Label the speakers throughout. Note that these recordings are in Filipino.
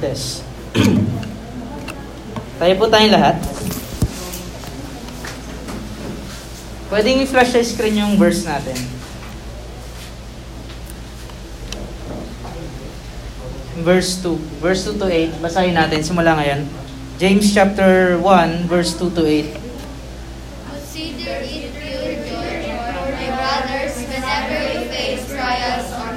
Speaker 1: test. Tayo po tayong lahat. Pwedeng i-flash sa screen yung verse natin. Verse 2. Verse 2 to 8. Basahin natin. Simula ngayon. James chapter 1, verse 2 to 8.
Speaker 2: Consider it pure joy, my brothers, whenever you face trials of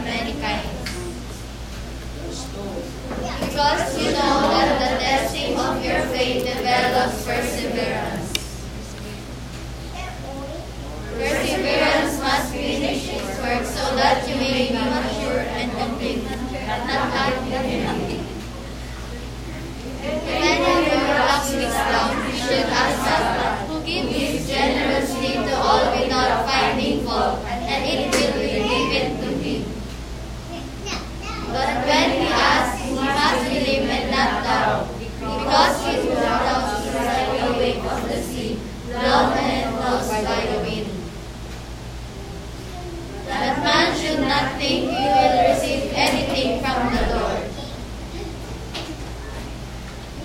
Speaker 2: Because you know that the testing of your faith develops perseverance. Perseverance must finish its work so that you may be mature and complete, not nothing. If any of your locks weaks down, you should ask God, who gives generously to all without finding fault, and it will be given to him. But when he asks, not doubt, because he who doubts is like the wave of the sea, blown and tossed by the wind. That man should not think he will receive anything from the Lord.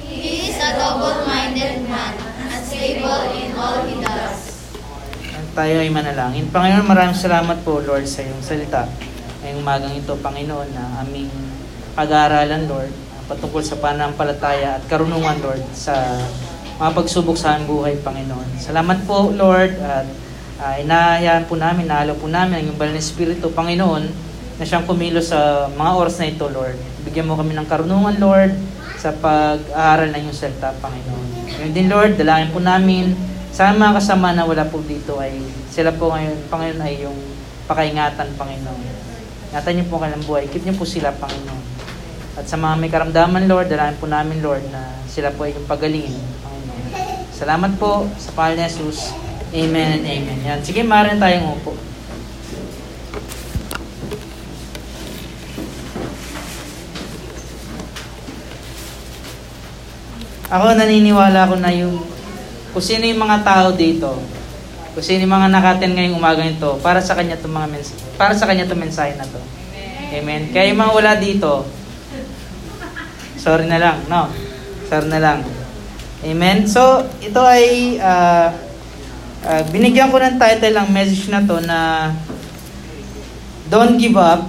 Speaker 2: He is a double-minded man, unstable in all he does.
Speaker 1: Tayo ay manalangin. Panginoon, maraming salamat po, Lord, sa iyong salita. Ngayong umagang ito, Panginoon, na aming pag-aaralan, Lord, patungkol sa panampalataya at karunungan, Lord, sa mga pagsubok sa buhay, Panginoon. Salamat po, Lord, at uh, inahayaan po namin, nahalo po namin ang iyong banal na Espiritu, Panginoon, na siyang kumilos sa mga oras na ito, Lord. Bigyan mo kami ng karunungan, Lord, sa pag-aaral ng iyong salita, Panginoon. Ngayon din, Lord, dalangin po namin sa mga kasama na wala po dito ay sila po ngayon, Panginoon, ay yung pakaingatan, Panginoon. Ingatan niyo po kanilang buhay. Keep niyo po sila, Panginoon. At sa mga may karamdaman, Lord, dalangin po namin, Lord, na sila po ay yung pagalingin. Salamat po sa pangalan ni Jesus. Amen and amen. Yan. Sige, maaaring tayong upo. Ako naniniwala ko na yung kung sino yung mga tao dito, kung sino yung mga nakaten ngayong umaga ito, para sa kanya itong mga mens para sa kanya itong mensahe na to. Amen. Kaya yung mga wala dito, sorry na lang, no? Sorry na lang. Amen. So, ito ay uh, uh, binigyan ko ng title ang message na to na Don't give up.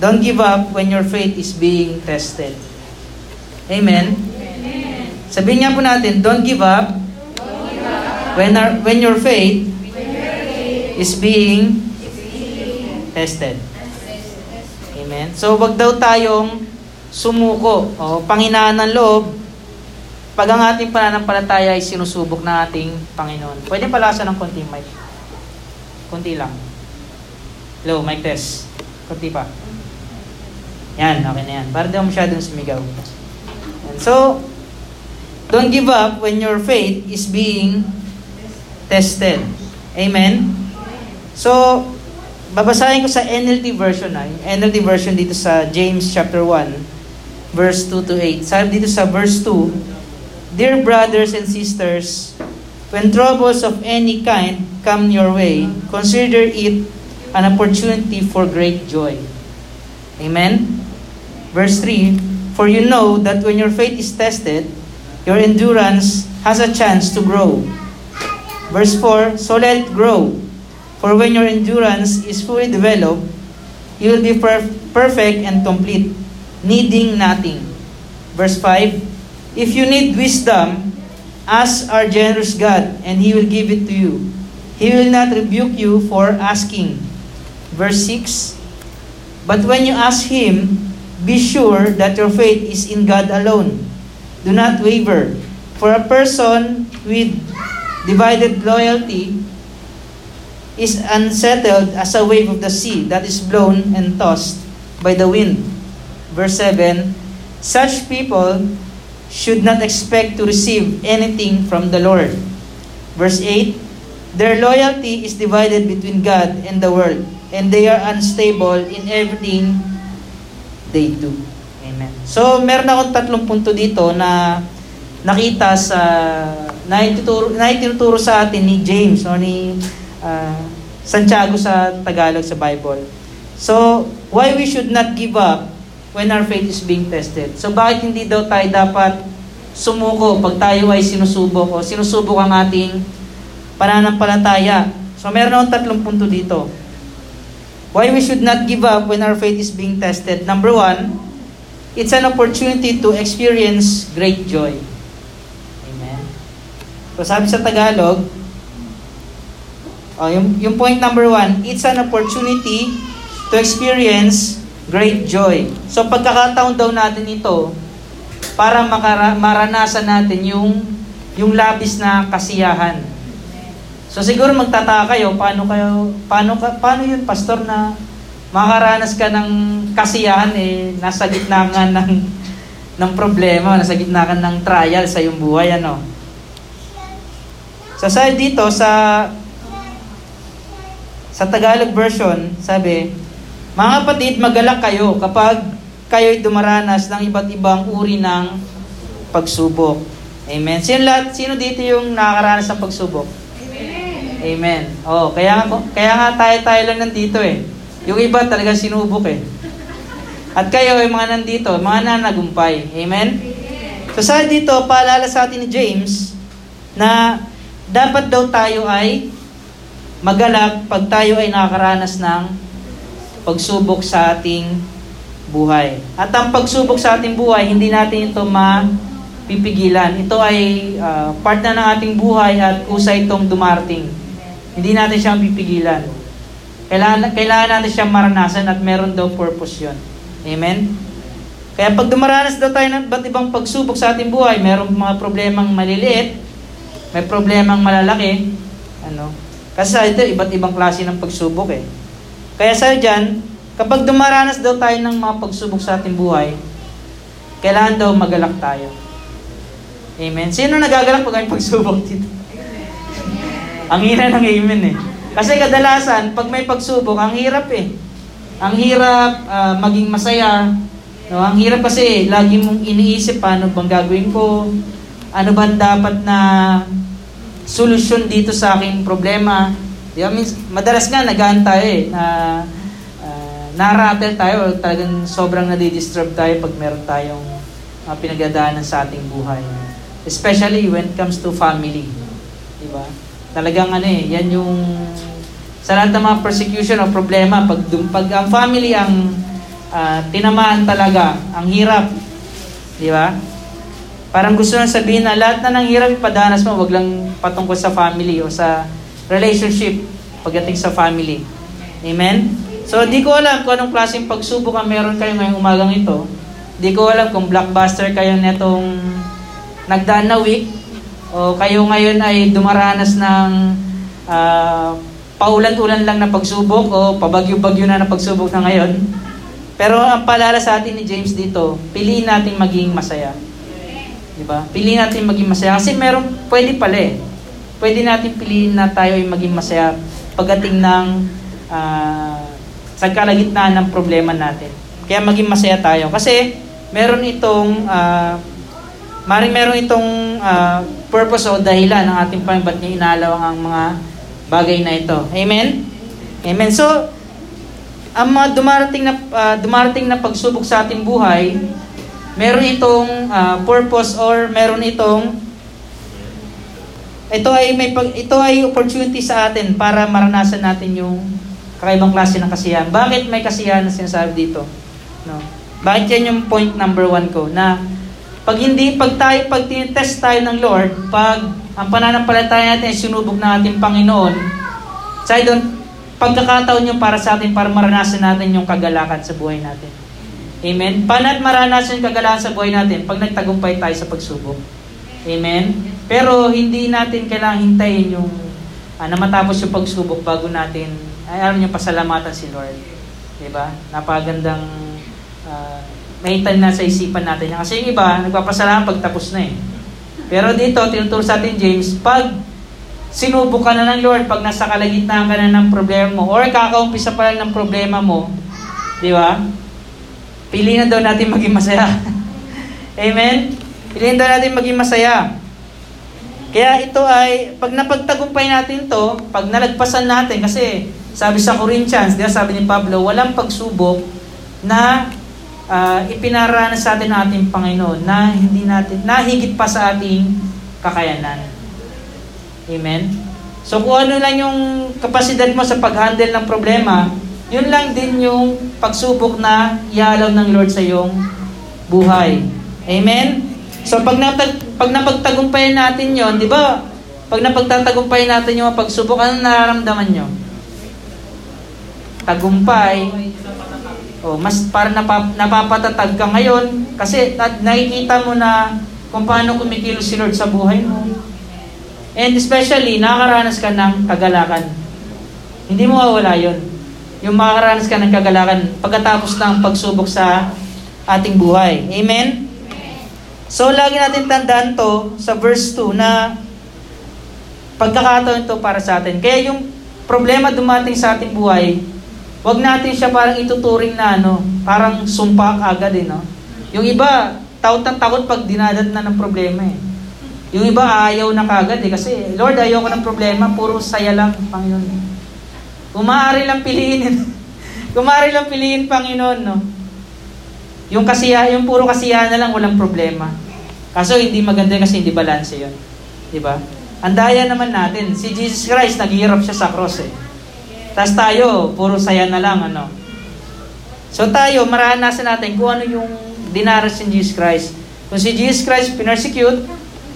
Speaker 1: Don't give up when your faith is being tested. Amen. Sabihin nga po natin, don't give up, when our, when your faith, is being tested. Amen. So wag daw tayong sumuko o panghinaan ng loob pag ang ating pananampalataya ay sinusubok ng ating Panginoon. Pwede palasan ng konti, mic. Konti lang. Hello, mic test. Konti pa. Yan, okay na yan. Para daw masyadong sumigaw. And so, don't give up when your faith is being tested. Amen? So, babasahin ko sa NLT version na. Yung NLT version dito sa James chapter 1, verse 2 to 8. Sabi dito sa verse 2, Dear brothers and sisters, when troubles of any kind come your way, consider it an opportunity for great joy. Amen? Verse 3, For you know that when your faith is tested, your endurance has a chance to grow. Verse 4, So let it grow. For when your endurance is fully developed, you will be per- perfect and complete, needing nothing. Verse 5, If you need wisdom, ask our generous God, and He will give it to you. He will not rebuke you for asking. Verse 6, But when you ask Him, be sure that your faith is in God alone. Do not waver. For a person with divided loyalty is unsettled as a wave of the sea that is blown and tossed by the wind. Verse 7 Such people should not expect to receive anything from the Lord. Verse 8 Their loyalty is divided between God and the world, and they are unstable in everything they do. Amen. So, meron akong tatlong punto dito na nakita sa na ituturo, na itinuturo sa atin ni James o ni uh, Santiago sa Tagalog sa Bible. So, why we should not give up when our faith is being tested. So, bakit hindi daw tayo dapat sumuko pag tayo ay sinusubok o sinusubok ang ating pananampalataya. So, meron akong tatlong punto dito. Why we should not give up when our faith is being tested. Number one, it's an opportunity to experience great joy. Amen. So, sabi sa Tagalog, oh, yung, yung point number one, it's an opportunity to experience great joy. So, pagkakataon daw natin ito, para makara- maranasan natin yung, yung labis na kasiyahan. So siguro magtataka kayo, paano kayo, paano, paano yun, pastor, na makaranas ka ng kasiyahan, eh, nasa gitna nga ng, ng problema, nasa gitna ka ng trial sa iyong buhay, ano. So sa dito, sa sa Tagalog version, sabi, mga kapatid, magalak kayo kapag kayo'y dumaranas ng iba't ibang uri ng pagsubok. Amen. Sino, lahat, sino dito yung nakakaranas ng pagsubok? Amen. Oh, kaya kaya nga tayo-tayo lang nandito eh. Yung iba talaga sinubok eh. At kayo ay mga nandito, mga nanagumpay. Amen. So sa dito, paalala sa atin ni James na dapat daw tayo ay magalak pag tayo ay nakakaranas ng pagsubok sa ating buhay. At ang pagsubok sa ating buhay, hindi natin ito mapipigilan. Ito ay uh, part na ng ating buhay at kusa itong dumarating. Hindi natin siyang pipigilan. Kailangan, kailangan natin siyang maranasan at meron daw purpose yon. Amen? Kaya pag dumaranas daw tayo ng ba't ibang pagsubok sa ating buhay, merong mga problemang maliliit, may problemang malalaki, ano? Kasi sa ito, iba't ibang klase ng pagsubok eh. Kaya sa dyan, kapag dumaranas daw tayo ng mga pagsubok sa ating buhay, kailangan daw magalak tayo. Amen? Sino nagagalak pag may pagsubok dito? Ang hina ng amen eh. Kasi kadalasan, pag may pagsubok, ang hirap eh. Ang hirap uh, maging masaya. No, ang hirap kasi lagi mong iniisip paano bang gagawin ko? Ano ba dapat na solusyon dito sa aking problema? Di ba? Means, madalas nga nagaan tayo eh, na uh, naratel tayo, talagang sobrang nadidisturb tayo pag meron tayong uh, pinagdadaanan sa ating buhay. Especially when it comes to family. Di ba? Talagang ano eh, yan yung sa lahat ng mga persecution o problema, pag, pag ang family ang uh, tinamaan talaga, ang hirap. Di ba? Parang gusto nang sabihin na lahat na ng hirap ipadanas mo, wag lang patungkol sa family o sa relationship pagdating sa family. Amen? So, di ko alam kung anong klaseng pagsubok ang meron kayo ngayong umagang ito. Di ko alam kung blockbuster kayo netong nagdaan na week o kayo ngayon ay dumaranas ng uh, paulan-ulan lang na pagsubok o pabagyo-bagyo na na pagsubok na ngayon. Pero ang palala sa atin ni James dito, piliin nating maging masaya. Di ba? Piliin natin maging masaya. Kasi meron, pwede pala eh. Pwede natin piliin na tayo ay maging masaya pagdating ng uh, sa kalagitnaan ng problema natin. Kaya maging masaya tayo. Kasi meron itong uh, Maring meron itong uh, purpose o dahilan ng ating Panginoon niya inalawang ang mga bagay na ito. Amen? Amen. So, ang mga dumarating na, uh, dumarating na pagsubok sa ating buhay, meron itong uh, purpose or meron itong ito ay may pag, ito ay opportunity sa atin para maranasan natin yung kakaibang klase ng kasiyahan. Bakit may kasiyahan na sinasabi dito? No. Bakit yan yung point number one ko? Na pag hindi, pag tayo, pag tinitest tayo ng Lord, pag ang pananampalataya natin ay sinubok ng ating Panginoon, sa doon, pagkakataon yung para sa atin para maranasan natin yung kagalakan sa buhay natin. Amen? Paano at maranasan yung kagalakan sa buhay natin? Pag nagtagumpay tayo sa pagsubok. Amen? Pero hindi natin kailangang hintayin yung uh, na matapos yung pagsubok bago natin, ay alam niyo, pasalamatan si Lord. Diba? Napagandang uh, mahitan na sa isipan natin. Kasi yung iba, nagpapasalamat pag tapos na eh. Pero dito, tinuturo sa atin James, pag sinubok ka na ng Lord, pag nasa kalagitnaan ka na ng problema mo, or kakaumpisa pa lang ng problema mo, di ba? Pili na daw natin maging masaya. Amen? Piliin daw natin maging masaya. Kaya ito ay, pag napagtagumpay natin to, pag nalagpasan natin, kasi sabi sa Corinthians, di ba, sabi ni Pablo, walang pagsubok na uh, ipinaranas sa atin ng ating Panginoon na hindi natin, nahigit pa sa ating kakayanan. Amen? So kung ano lang yung kapasidad mo sa pag-handle ng problema, yun lang din yung pagsubok na ialaw ng Lord sa iyong buhay. Amen? So pag, napag, pag napagtagumpayan natin yon, di ba? Pag napagtatagumpayan natin yung pagsubok, ano nararamdaman nyo? Tagumpay. O, mas para napap, napapatatag ka ngayon kasi at, nakikita mo na kung paano kumikilos si Lord sa buhay mo. And especially, nakakaranas ka ng kagalakan. Hindi mo mawala yon. Yung makakaranas ka ng kagalakan pagkatapos ng pagsubok sa ating buhay. Amen? So, lagi natin tandaan to sa verse 2 na pagkakataon to para sa atin. Kaya yung problema dumating sa ating buhay, wag natin siya parang ituturing na ano, parang sumpa agad eh, no? Yung iba, takot ng takot pag dinadat na ng problema eh. Yung iba ayaw na kagad eh, kasi Lord, ayaw ko ng problema, puro saya lang, Panginoon. Kumaari lang piliin, kumaari lang piliin, Panginoon, no? Yung kasiya, yung puro kasiyahan na lang walang problema. Kaso hindi maganda kasi hindi balance 'yon. 'Di ba? Andaya naman natin, si Jesus Christ naghihirap siya sa cross eh. Tapos tayo, puro saya na lang ano. So tayo, maranasan natin kung ano yung dinaras ni Jesus Christ. Kung si Jesus Christ pinersecute,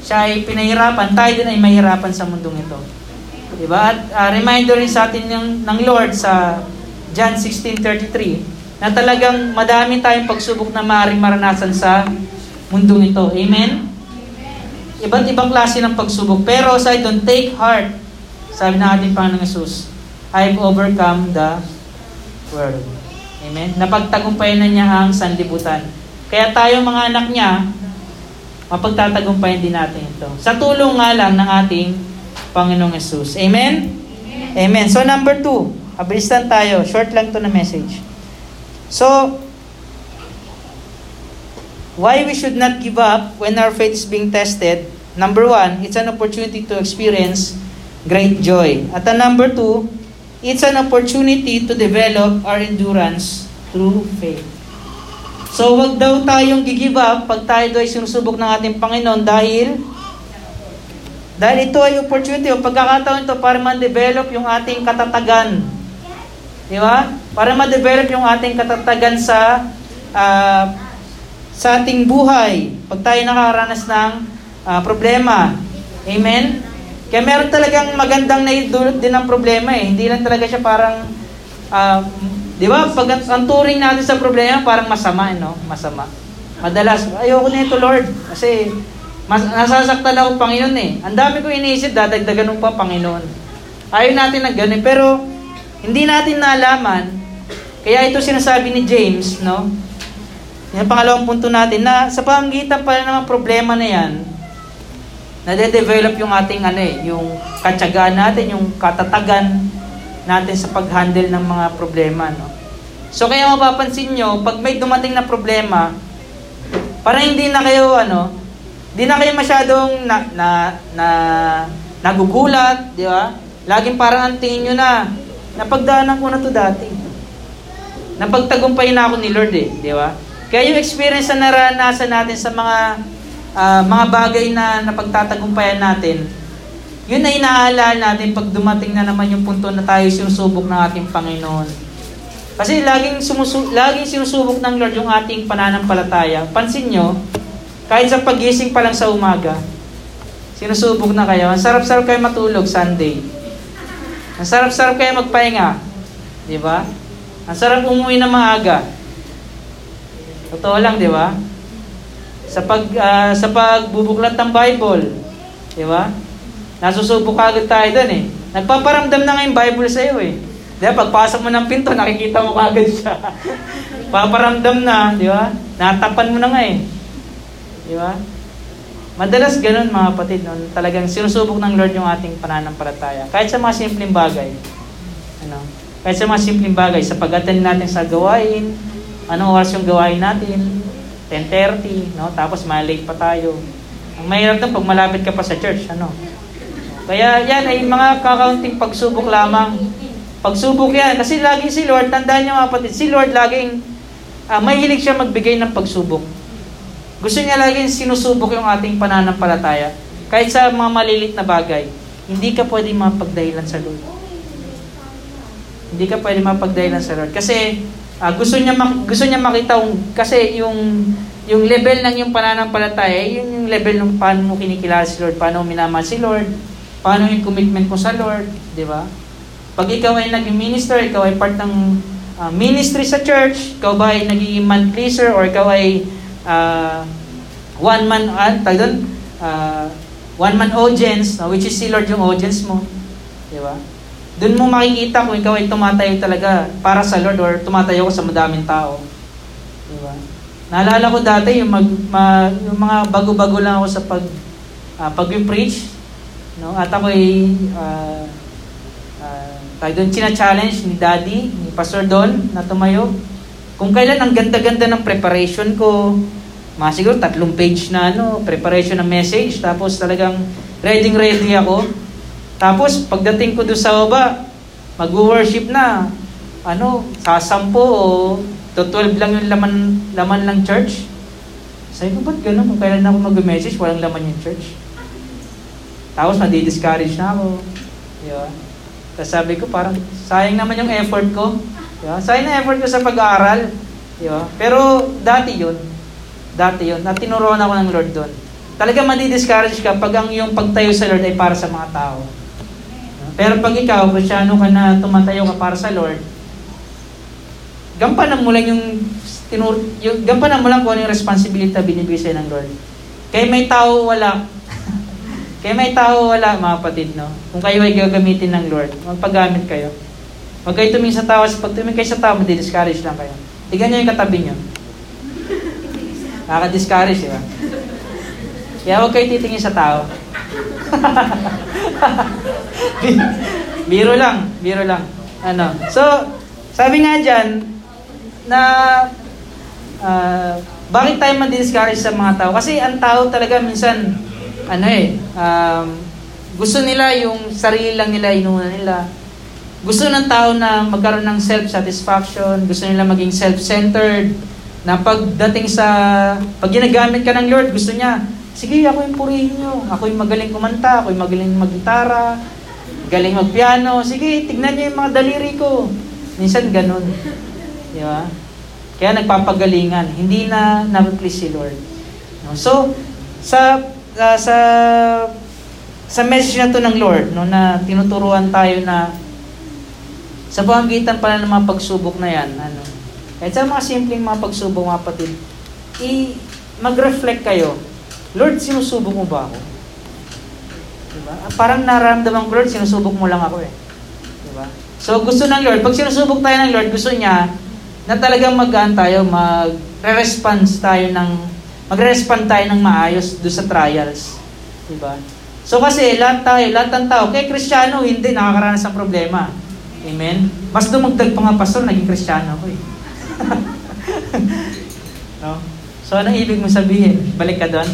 Speaker 1: siya ay pinahirapan, tayo din ay mahirapan sa mundong ito. Diba? At uh, reminder rin sa atin ng, ng Lord sa John 16.33, na talagang madami tayong pagsubok na maaaring maranasan sa mundong ito. Amen? Iba't ibang klase ng pagsubok. Pero sa don't take heart. Sabi ng ating Panginoong Yesus, I've overcome the world. Amen? Napagtagumpayan na niya ang sanlibutan. Kaya tayo mga anak niya, mapagtatagumpayan din natin ito. Sa tulong nga lang ng ating Panginoong Yesus. Amen? Amen. Amen. So number two, abilistan tayo. Short lang to na message. So, why we should not give up when our faith is being tested? Number one, it's an opportunity to experience great joy. At the number two, it's an opportunity to develop our endurance through faith. So, wag daw tayong gigive up pag tayo daw ay sinusubok ng ating Panginoon dahil dahil ito ay opportunity o pagkakataon ito para man-develop yung ating katatagan Di ba? Para ma-develop yung ating katatagan sa uh, sa ating buhay pag tayo nakaranas ng uh, problema. Amen? Kaya meron talagang magandang naidulot din ng problema eh. Hindi lang talaga siya parang uh, di ba? Pag ang turing natin sa problema parang masama, eh, no? Masama. Madalas, ayoko na ito, Lord. Kasi mas, nasasaktan ako, Panginoon eh. Ang dami ko iniisip, dadagdagan mo pa, Panginoon. Ayaw natin na ganun. Pero hindi natin nalaman, kaya ito sinasabi ni James, no? Yung pangalawang punto natin, na sa pamagitan pala ng problema na yan, nade-develop yung ating ano eh, yung katsagaan natin, yung katatagan natin sa pag-handle ng mga problema, no? So kaya mapapansin nyo, pag may dumating na problema, para hindi na kayo ano, hindi na kayo masyadong na, na, na nagugulat, di ba? Laging parang ang tingin nyo na, Napagdaanan ko na to dati. Napagtagumpay na ako ni Lord eh, di ba? Kaya yung experience na naranasan natin sa mga uh, mga bagay na napagtatagumpayan natin, yun na inaalala natin pag dumating na naman yung punto na tayo sinusubok ng ating Panginoon. Kasi laging, sumusu- laging sinusubok ng Lord yung ating pananampalataya. Pansin nyo, kahit sa pagising pa lang sa umaga, sinusubok na kayo. Ang sarap-sarap kayo matulog Sunday. Ang sarap-sarap kayo magpahinga. Di ba? Ang sarap umuwi na maaga. Totoo lang, di ba? Sa pag uh, sa pagbubuklat ng Bible, di ba? Nasusubok agad tayo doon eh. Nagpaparamdam na nga yung Bible sa iyo eh. Di ba? Pagpasok mo ng pinto, nakikita mo kagad siya. Paparamdam na, di ba? Natapan mo na nga eh. Di ba? Madalas ganun mga kapatid, no? talagang sinusubok ng Lord yung ating pananampalataya. Kahit sa mga simpleng bagay. Ano? Kahit sa mga simpleng bagay, sa pag-attend natin sa gawain, anong oras yung gawain natin? 10.30, no? Tapos malate pa tayo. Ang mahirap doon pag malapit ka pa sa church, ano? Kaya yan ay mga kakaunting pagsubok lamang. Pagsubok yan. Kasi lagi si Lord, tandaan niyo mga kapatid, si Lord laging, uh, mahilig siya magbigay ng pagsubok. Gusto niya laging sinusubok yung ating pananampalataya. Kahit sa mga malilit na bagay, hindi ka pwede mapagdahilan sa Lord. Hindi ka pwede mapagdahilan sa Lord. Kasi uh, gusto niya gusto niya makita yung, kasi yung yung level ng yung pananampalataya, yun yung level ng paano mo kinikilala si Lord, paano mo minamahal si Lord, paano yung commitment mo sa Lord, di ba? Pag ikaw ay naging minister, ikaw ay part ng uh, ministry sa church, ikaw ba ay naging man pleaser or ikaw ay uh, one man, uh, doon, uh, one man audience, uh, which is si Lord yung audience mo. Di ba? Doon mo makikita kung ikaw ay tumatayo talaga para sa Lord or tumatayo ka sa madaming tao. Di ba? Naalala ko dati yung, mag, ma, yung mga bago-bago lang ako sa pag uh, pag-preach. No? At ako ay uh, uh, tayo doon china-challenge ni Daddy, ni Pastor Don na tumayo. Kung kailan ang ganda-ganda ng preparation ko, mga siguro tatlong page na ano, preparation ng message, tapos talagang ready-ready ako. Tapos pagdating ko doon sa baba, mag-worship na, ano, sasampo o to 12 lang yung laman, laman lang church. Sabi ko, ba't gano'n? Kung kailan ako mag-message, walang laman yung church. Tapos madi-discourage na ako. Yeah. Tapos sabi ko, parang sayang naman yung effort ko. Yeah. Sayang na effort ko sa pag-aaral. Yeah. Pero dati yun. Dati yun. At tinuruan ako ng Lord doon. Talaga madi-discourage ka pag ang yung pagtayo sa Lord ay para sa mga tao. Pero pag ikaw, Krisyano ka na tumatayo ka para sa Lord, gampanan mo lang yung, tinur, yung gampanan mo lang kung ano yung responsibility na binibigay sa'yo ng Lord. Kaya may tao wala. Kaya may tao wala, mga kapatid, no? Kung kayo ay gagamitin ng Lord, magpagamit kayo. Huwag kayo tumingin sa tao. Pag tumingin kayo sa tao, madi-discourage lang kayo. Tignan nyo yung katabi nyo. Nakaka-discourage, di ba? Kaya huwag kayo titingin sa tao. biro lang, biro lang. Ano? So, sabi nga dyan, na uh, bakit tayo ma-discourage sa mga tao? Kasi ang tao talaga minsan, ano eh, um, gusto nila yung sarili lang nila, inuna nila. Gusto ng tao na magkaroon ng self-satisfaction, gusto nila maging self-centered, na pagdating sa, pag ginagamit ka ng Lord, gusto niya, sige, ako yung purihin nyo, ako yung magaling kumanta, ako yung magaling maggitara, galing magpiano, sige, tignan niyo yung mga daliri ko. Minsan ganun. Di ba? Kaya nagpapagalingan, hindi na na-please si Lord. No? So, sa uh, sa sa message na to ng Lord, no, na tinuturuan tayo na sa pamagitan pala ng mga pagsubok na yan, ano, kahit sa mga simpleng mga pagsubok, mga patid, i, mag-reflect kayo, Lord, sinusubok mo ba ako? Diba? Parang naramdaman ko, Lord, sinusubok mo lang ako eh. Diba? So, gusto ng Lord, pag sinusubok tayo ng Lord, gusto niya na talagang magaan tayo, mag-response tayo ng, magre-respond tayo ng maayos do sa trials. Diba? So kasi lahat tayo, lahat ng tao, kay Kristiyano, hindi nakakaranas ng problema. Amen? Mas dumagdag pa nga pastor, naging Kristiyano ako eh. no? So anong ibig mo sabihin? Balik ka doon?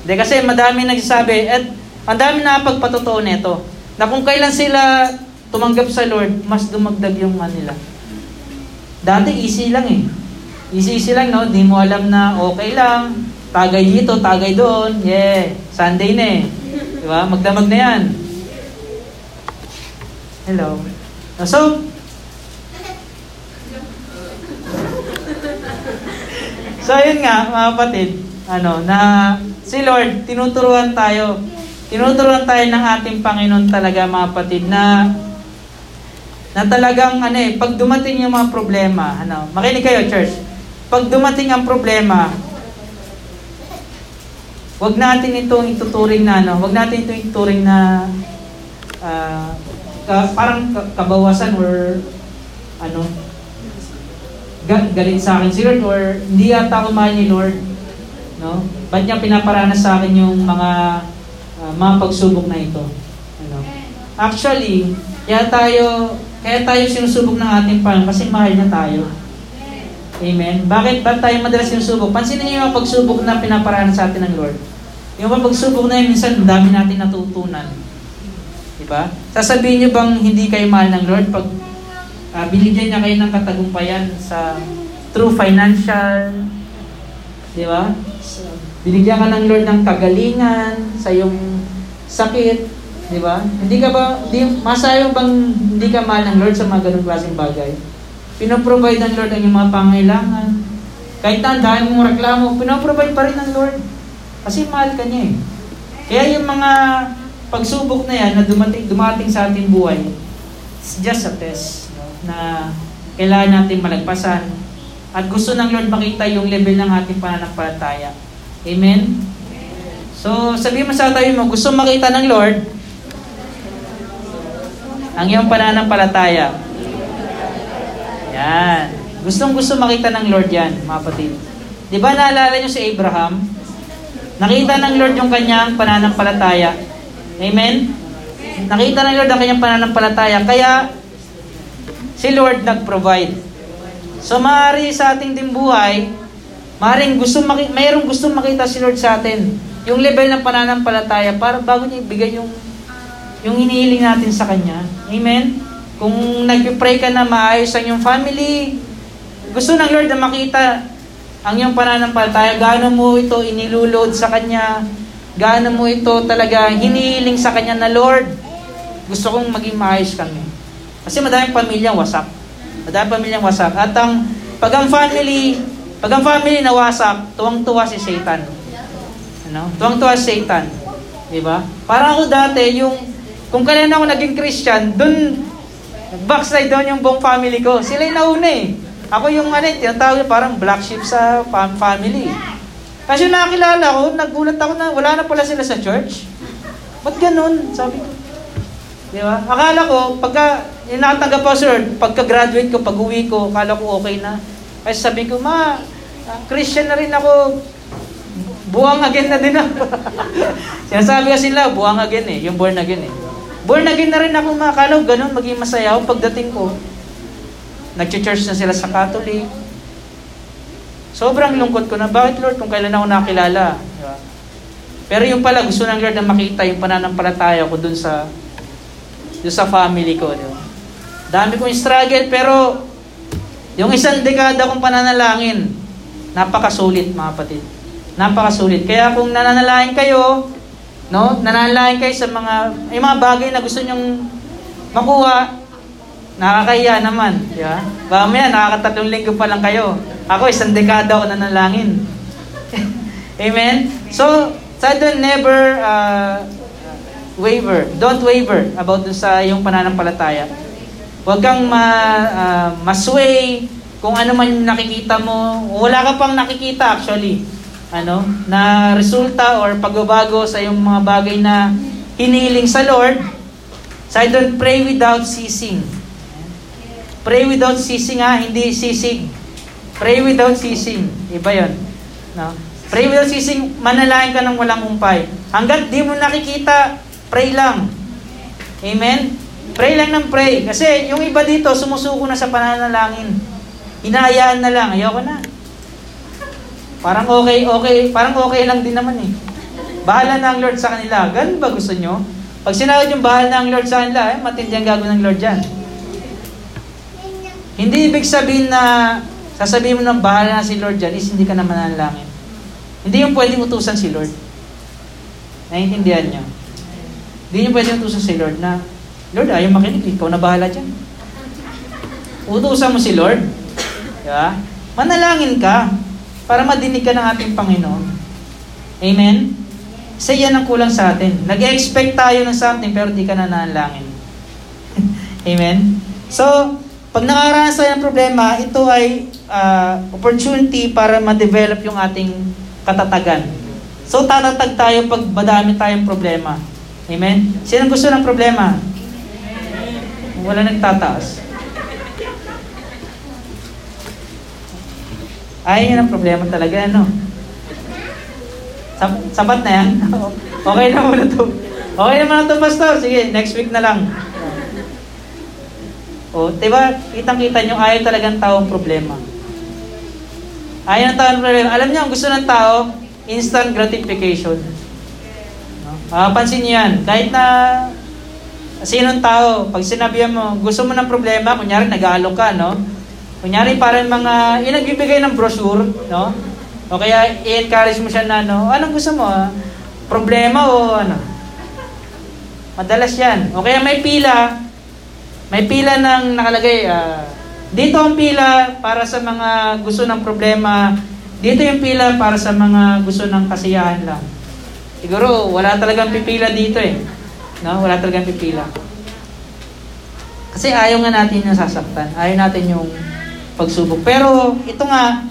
Speaker 1: Hindi kasi madami nagsasabi, at ang dami na pagpatotoo nito, na kung kailan sila tumanggap sa Lord, mas dumagdag yung manila. Dati easy lang eh. Easy-easy lang, no? Di mo alam na okay lang, tagay dito, tagay doon, yeah, Sunday na eh. Di ba? Magdamag na yan. Hello. So, so ayun nga, mga kapatid, ano, na si Lord, tinuturuan tayo. Tinuturuan tayo ng ating Panginoon talaga, mga kapatid, na na talagang ano eh, pag dumating yung mga problema, ano, makinig kayo church, pag dumating ang problema, wag natin itong ituturing na ano, wag natin itong ituturing na uh, ka- parang ka- kabawasan or ano, ga- galit sa akin si Lord or hindi yata ako mahal ni Lord. No? Ba't niya pinaparanas sa akin yung mga ah, mga pagsubok na ito? Ano? Actually, kaya tayo kaya tayo sinusubok ng ating Panginoon kasi mahal na tayo. Amen. Bakit ba tayo madalas sinusubok? Pansinin niyo yung pagsubok na pinaparanas sa atin ng Lord. Yung mga pagsubok na yun, minsan dami natin natutunan. Diba? Sasabihin niyo bang hindi kayo mahal ng Lord pag ah, binigyan niya kayo ng katagumpayan sa true financial, di ba? Binigyan ka ng Lord ng kagalingan sa iyong sakit, di ba? Hindi ka ba, di, masayo bang hindi ka mahal ng Lord sa mga ganung klaseng bagay? Pinoprovide ng Lord ang iyong mga pangailangan. Kahit na dahil mong reklamo, pinoprovide pa rin ng Lord. Kasi mahal ka niya eh. Kaya yung mga pagsubok na yan na dumating, dumating sa ating buhay, it's just a test no? na kailangan natin malagpasan. At gusto ng Lord makita yung level ng ating pananampalataya. Amen? So, sabi mo sa tayo mo, gusto makita ng Lord ang iyong pananampalataya. Yan. Gustong gusto makita ng Lord yan, mga kapatid. Di ba naalala niyo si Abraham? Nakita ng Lord yung kanyang pananampalataya. Amen? Nakita ng Lord ang kanyang pananampalataya. Kaya, si Lord nag-provide. So, maaari sa ating din buhay, maaaring gusto maki- mayroong gustong makita si Lord sa atin. Yung level ng pananampalataya para bago niya ibigay yung yung hinihiling natin sa Kanya. Amen? Kung nag-pray ka na maayos ang iyong family, gusto ng Lord na makita ang iyong pananampalataya, gaano mo ito inilulod sa Kanya, gaano mo ito talaga hinihiling sa Kanya na Lord, gusto kong maging maayos kami. Kasi madaming pamilyang wasak. Madaming pamilyang wasak. At ang, pag ang family, pag ang family na wasak, tuwang-tuwa si Satan. Ano? Tuwang-tuwa si Satan. Di ba? Parang ako dati, yung, kung kailan ako naging Christian, dun, backslide doon yung buong family ko. Sila yung nauna eh. Ako yung ano, tinatawag niya parang black sheep sa fam- family. Kasi nakakilala ko, nagulat ako na wala na pala sila sa church. Ba't ganun? Sabi ko. Di ba? Akala ko, pagka, yung nakatanggap ako, sir, pagka-graduate ko, pag-uwi ko, akala ko okay na. Kasi sabi ko, ma, ah, Christian na rin ako, buwang again na din ako. Sinasabi kasi nila, buwang again eh, yung born again eh. Born again na rin ako, ma, akala ko ganun, maging masaya ako pagdating ko. Nag-church na sila sa Catholic. Sobrang lungkot ko na, bakit Lord, kung kailan ako nakilala? Di ba? Pero yung pala, gusto ng Lord na makita yung pananampalataya ko dun sa dun sa family ko. Di ba? Dami kong struggle, pero yung isang dekada kong pananalangin, napakasulit mga kapatid. Napakasulit. Kaya kung nananalangin kayo, no, nananalangin kayo sa mga, yung mga bagay na gusto nyong makuha, nakakahiya naman. Di ba? Mamaya, nakakatatlong linggo pa lang kayo. Ako, isang dekada ako nanalangin. Amen? So, so don't never uh, waver. Don't waver about sa yung pananampalataya. Huwag kang ma, uh, masway kung ano man yung nakikita mo. Wala ka pang nakikita actually. Ano, na resulta or pagbabago sa yung mga bagay na hiniling sa Lord. So I don't pray without ceasing. Pray without ceasing ha, hindi sisig. Pray without ceasing. Iba yon. No? Pray without ceasing, manalangin ka ng walang umpay. Hanggat di mo nakikita, pray lang. Amen? Pray lang ng pray. Kasi yung iba dito, sumusuko na sa pananalangin. Hinahayaan na lang. Ayoko na. Parang okay, okay. Parang okay lang din naman eh. Bahala na ang Lord sa kanila. Ganun ba gusto nyo? Pag sinawad yung bahala na ang Lord sa kanila, eh, matindi ang gagawin ng Lord dyan. Hindi ibig sabihin na sasabihin mo ng bahala na si Lord dyan is hindi ka na mananalangin. Hindi yung pwedeng utusan si Lord. Naiintindihan nyo? Hindi nyo pwedeng utusan si Lord na, Lord, ayaw makinig, ikaw na bahala dyan. Utusan mo si Lord. Diba? Manalangin ka. para madinig ka ng ating Panginoon. Amen? Kasi yan ang kulang sa atin. Nag-expect tayo ng something pero di ka na nanalangin. Amen? So, pag nakaranas tayo ng problema, ito ay uh, opportunity para ma-develop yung ating katatagan. So, tatatag tayo pag madami tayong problema. Amen? Sino gusto ng problema? Wala nagtataas. Ay, yan ang problema talaga, ano? Sap- sapat na yan? okay na muna to. Okay na to, Pastor. Sige, next week na lang. O, diba, kitang-kita nyo, ayaw talagang taong problema. Ayaw ng taong problema. Alam niyo, ang gusto ng tao, instant gratification. No? Ah, pansin niyo yan. Kahit na sinong tao, pag sinabihan mo, gusto mo ng problema, kunyari nag-aalok ka, no? Kunyari parang mga, yung nagbibigay ng brochure, no? O kaya i-encourage mo siya na, no? Anong gusto mo? Ah? Problema o ano? Madalas yan. O kaya may pila, may pila ng nakalagay, ah, dito ang pila para sa mga gusto ng problema, dito yung pila para sa mga gusto ng kasiyahan lang. Siguro, wala talagang pipila dito eh. No? Wala talagang pipila. Kasi ayaw nga natin yung sasaktan. Ayaw natin yung pagsubok. Pero ito nga,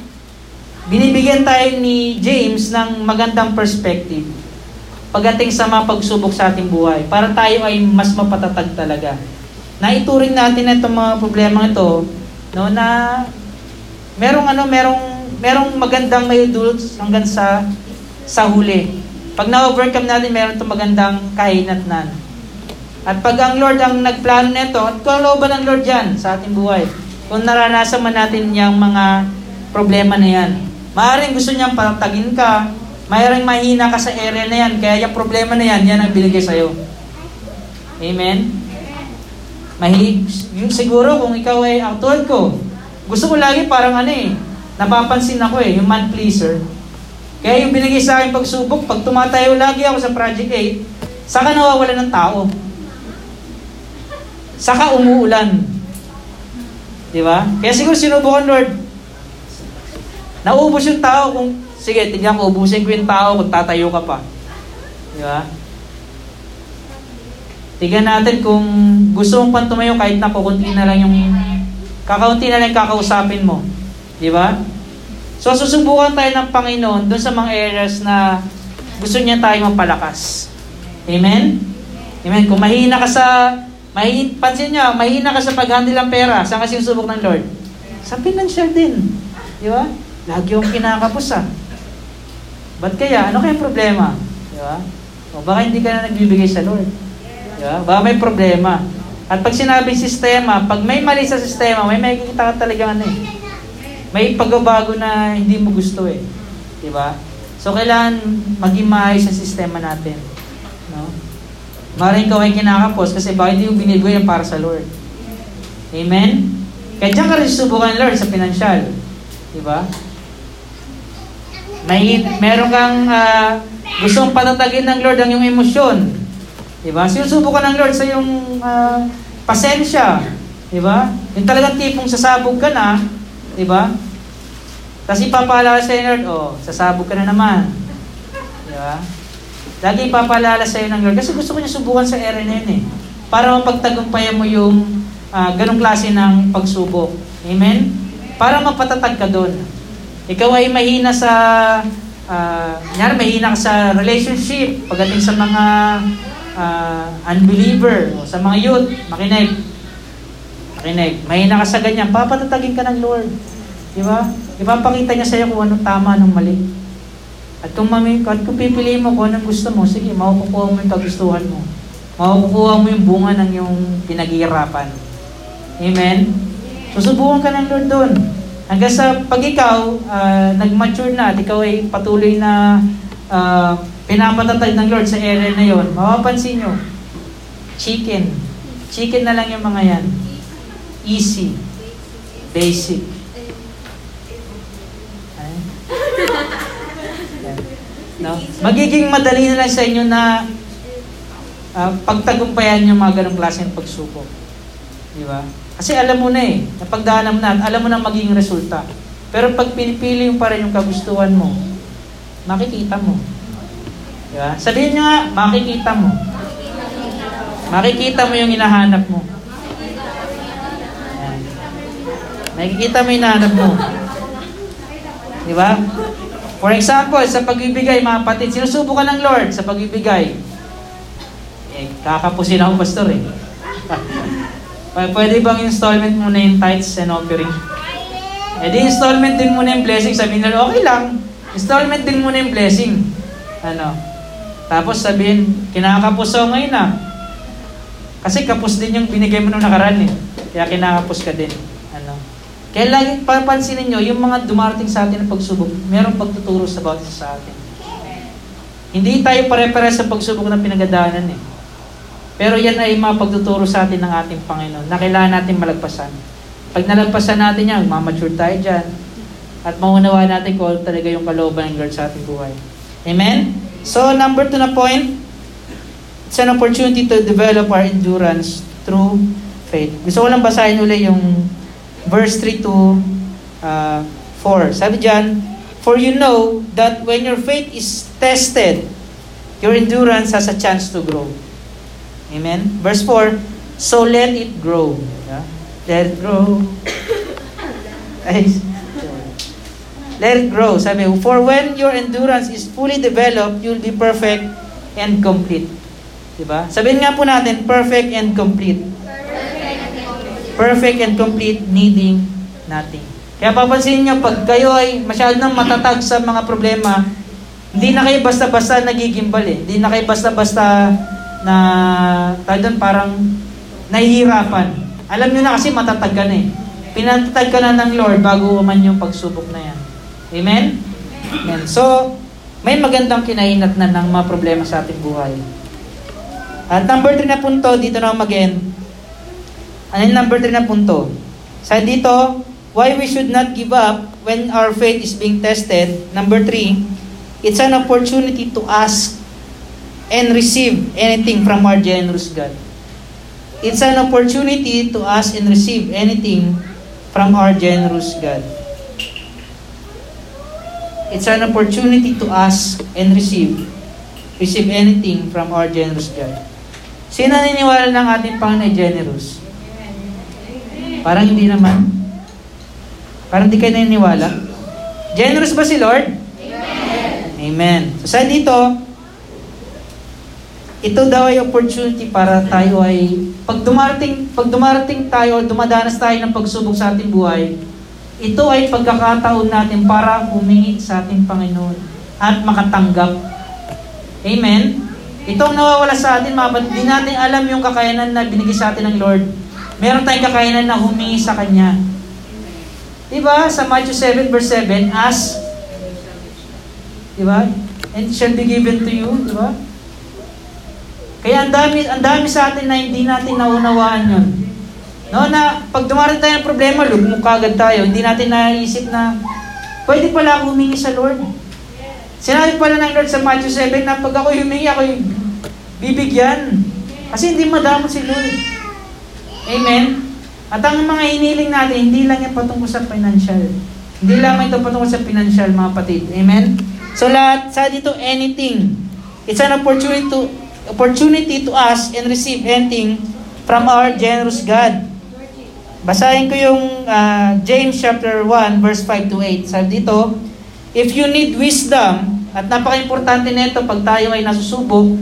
Speaker 1: binibigyan tayo ni James ng magandang perspective pagdating sa mga pagsubok sa ating buhay para tayo ay mas mapatatag talaga. Naituring natin itong mga problema ito no na merong ano merong merong magandang may dulot hanggang sa sa huli. Pag na-overcome natin, meron itong magandang kahinatnan. At pag ang Lord ang nagplano nito, at ba ng Lord yan sa ating buhay, kung naranasan man natin yung mga problema na yan. Maaaring gusto niyang patatagin ka, maaaring mahina ka sa area na yan, kaya yung problema na yan, yan ang binigay sa'yo. Amen? Mahi, yung siguro kung ikaw ay ang tulad ko, gusto ko lagi parang ano eh, napapansin ako eh, yung man pleaser. Kaya yung binigay sa akin pagsubok, pag tumatayo lagi ako sa Project 8, saka nawawala ng tao. Saka umuulan. Di ba? Kaya siguro sinubukan Lord. Naubos yung tao kung, sige, tignan ko, ubusin ko yung tao kung tatayo ka pa. Di ba? Tignan natin kung gusto mong pang tumayo kahit na kukunti na lang yung, kakaunti na lang kakausapin mo. Di ba? So, susubukan tayo ng Panginoon doon sa mga areas na gusto niya tayong mapalakas. Amen? Amen. Kung mahina ka sa Mahin, pansin nyo, mahina ka sa pag-handle ng pera. Saan kasi yung subok ng Lord? Sa financial din. Di ba? Lagi yung kinakapos ah. Ba't kaya? Ano kaya problema? Di ba? O baka hindi ka na nagbibigay sa Lord. Ba? Baka may problema. At pag sinabi sistema, pag may mali sa sistema, may makikita ka talaga ano eh. May pagbabago na hindi mo gusto eh. Di ba? So kailangan maging maayos sa sistema natin. No? Maring ikaw ay kinakapos kasi baka hindi mo binibigay yan para sa Lord. Amen? Kaya dyan ka rin susubukan Lord sa pinansyal. Di ba? May, meron kang uh, gustong patatagin ng Lord ang iyong emosyon. Di ba? Sinusubukan ng Lord sa iyong uh, pasensya. Di ba? Yung talagang tipong sasabog ka na, di ba? Tapos ipapaalala sa Lord, oh, sasabog ka na naman. Di ba? Lagi ipapalala sa iyo ng Lord. Kasi gusto ko niya subukan sa area na yun eh. Para mapagtagumpayan mo yung uh, ganong klase ng pagsubok. Amen? Para mapatatag ka doon. Ikaw ay mahina sa, uh, nyari, mahina ka sa relationship, pagdating sa mga uh, unbeliever, o sa mga youth, makinig. Makinig. Mahina ka sa ganyan, papatatagin ka ng Lord. Di ba? Ipapakita niya sa iyo kung anong tama, anong mali. At kung, mami, at kung pipiliin mo kung anong gusto mo, sige, makukuha mo yung kagustuhan mo. Makukuha mo yung bunga ng yung pinaghihirapan. Amen? Susubukan ka ng Lord doon. Hanggang sa pag ikaw, uh, nag-mature na at ikaw ay patuloy na uh, pinapatatag ng Lord sa area na yon, mapapansin nyo, chicken. Chicken na lang yung mga yan. Easy. Basic. No? Magiging madali na lang sa inyo na uh, pagtagumpayan yung mga ganong klase ng pagsubok. Di ba? Kasi alam mo na eh, napagdaanan mo na alam mo na magiging resulta. Pero pag pinipili mo pa rin yung kagustuhan mo, makikita mo. Diba? Sabihin nyo nga, makikita mo. Makikita mo yung hinahanap mo. Makikita mo yung hinahanap mo. Di ba? For example, sa pagbibigay, mga kapatid, sinusubukan ng Lord sa pagbibigay. Eh, kakapusin ako, pastor eh. Pwede bang installment muna yung tithes and offering? Eh di installment din muna yung blessing. Sabihin nila, okay lang. Installment din muna yung blessing. Ano? Tapos sabihin, kinakapos ako ngayon ah. Kasi kapos din yung binigay mo nung nakaraan eh. Kaya kinakapos ka din. Ano? Kaya lagi papansinin nyo, yung mga dumarating sa atin na pagsubok, merong pagtuturo sa bawat sa atin. Hindi tayo pare-pare sa pagsubok na pinagdaanan eh. Pero yan ay mga pagtuturo sa atin ng ating Panginoon na kailangan natin malagpasan. Pag nalagpasan natin yan, mamature tayo dyan. At maunawa natin kung ano talaga yung kalooban ng Lord sa ating buhay. Amen? So, number two na point, it's an opportunity to develop our endurance through faith. Gusto ko lang basahin ulit yung verse 3 to uh, 4. Sabi dyan, For you know that when your faith is tested, your endurance has a chance to grow. Amen? Verse 4, So let it grow. Yeah? Let it grow. let it grow. Sabi, for when your endurance is fully developed, you'll be perfect and complete. Diba? Sabihin nga po natin, perfect and complete. Perfect and complete, needing nothing. Kaya papansin niyo, pag kayo ay masyado nang matatag sa mga problema, hindi na kayo basta-basta nagigimbal eh. Hindi na kayo basta-basta na tayo doon parang nahihirapan. Alam nyo na kasi matatag ka na eh. Pinatatag ka na ng Lord bago man yung pagsubok na yan. Amen? Amen. So, may magandang kinainat na ng mga problema sa ating buhay. At number 3 na punto, dito na mag-end. Ano yung number 3 na punto? Sa dito, why we should not give up when our faith is being tested. Number 3, it's an opportunity to ask and receive anything from our generous God. It's an opportunity to ask and receive anything from our generous God. It's an opportunity to ask and receive receive anything from our generous God. Sino naniniwala ng ating Panginoon generous? Parang hindi naman. Parang hindi kayo naniniwala. Generous ba si Lord? Amen. Amen. So sa dito, ito daw ay opportunity para tayo ay pag dumarating pag dumarating tayo dumadanas tayo ng pagsubok sa ating buhay ito ay pagkakataon natin para humingi sa ating Panginoon at makatanggap Amen ito ang nawawala sa atin mga Di natin alam yung kakayanan na binigay sa atin ng Lord meron tayong kakayanan na humingi sa Kanya Diba? Sa Matthew 7 verse 7 ask Diba? And it shall be given to you Diba? Kaya ang dami, ang dami sa atin na hindi natin naunawaan yun. No, na pag dumarating tayo ng problema, lugmok kagad tayo. Hindi natin naisip na pwede pala ako humingi sa Lord. Sinabi pala ng Lord sa Matthew 7 na pag ako humingi, ako bibigyan. Kasi hindi madamo si Lord. Amen? At ang mga hiniling natin, hindi lang yan patungkol sa financial. Hindi lamang ito patungkol sa financial, mga patid. Amen? So lahat, sa dito, anything. It's an opportunity to opportunity to ask and receive anything from our generous God. Basahin ko yung uh, James chapter 1 verse 5 to 8. Sabi dito, if you need wisdom, at napaka-importante nito pag tayo ay nasusubok,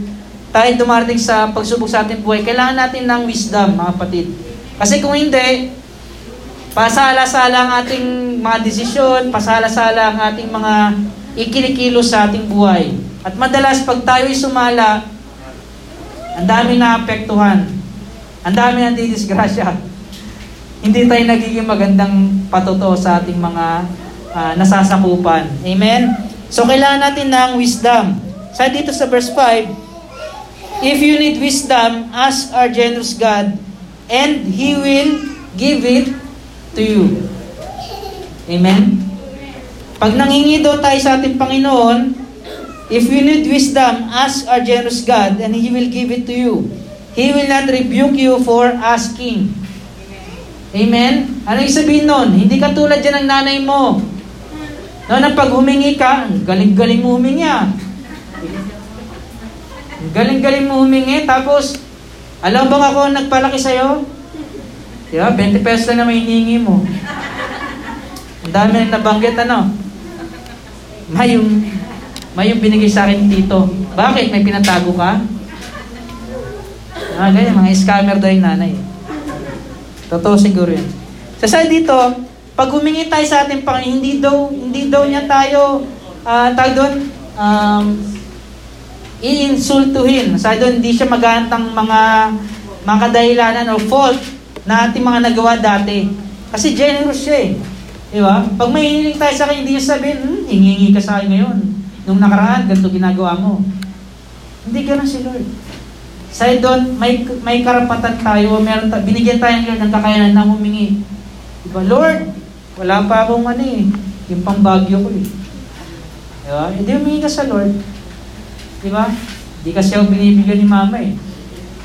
Speaker 1: tayo dumarating sa pagsubok sa ating buhay, kailangan natin ng wisdom, mga kapatid. Kasi kung hindi, pasala-sala ang ating mga desisyon, pasala-sala ang ating mga ikinikilos sa ating buhay. At madalas, pag tayo ay sumala, ang dami na apektuhan. Ang dami na didisgrasya. Hindi tayo nagiging magandang patuto sa ating mga uh, nasasakupan. Amen? So, kailangan natin ng wisdom. Sa dito sa verse 5, If you need wisdom, ask our generous God, and He will give it to you. Amen? Pag nangingi tayo sa ating Panginoon, If you need wisdom, ask our generous God, and He will give it to you. He will not rebuke you for asking. Amen? Ano yung sabihin nun? Hindi ka tulad dyan ng nanay mo No, na pag humingi ka, galing-galing mo humingi ah. Galing-galing mo humingi, tapos, alam bang ako nagpalaki sa'yo? Di ba? 20 pesos lang na may mo. Ang dami nang nabanggit, ano? May yung, may yung binigay sa akin dito. Bakit? May pinatago ka? Ah, ganyan, mga scammer daw yung nanay. Totoo siguro yun. So sa dito, pag humingi tayo sa ating Panginoon, hindi daw, hindi daw niya tayo, ah tawag doon, um, i-insultuhin. Sa doon, hindi siya maghahantang mga, mga kadahilanan o fault na ating mga nagawa dati. Kasi generous siya eh. Di ba? Pag may hiling tayo sa akin, hindi niya sabihin, hmm, hingi ka sa akin ngayon. Nung nakaraan, ganito ginagawa mo. Hindi ganun si Lord. Sa doon, may, may karapatan tayo, meron ta- binigyan tayo ng Lord ng kakayanan na humingi. Diba, Lord, wala pa akong ano eh, yung pambagyo ko eh. Diba? Hindi humingi ka sa Lord. Diba? Hindi kasi ako binibigyan ni Mama eh.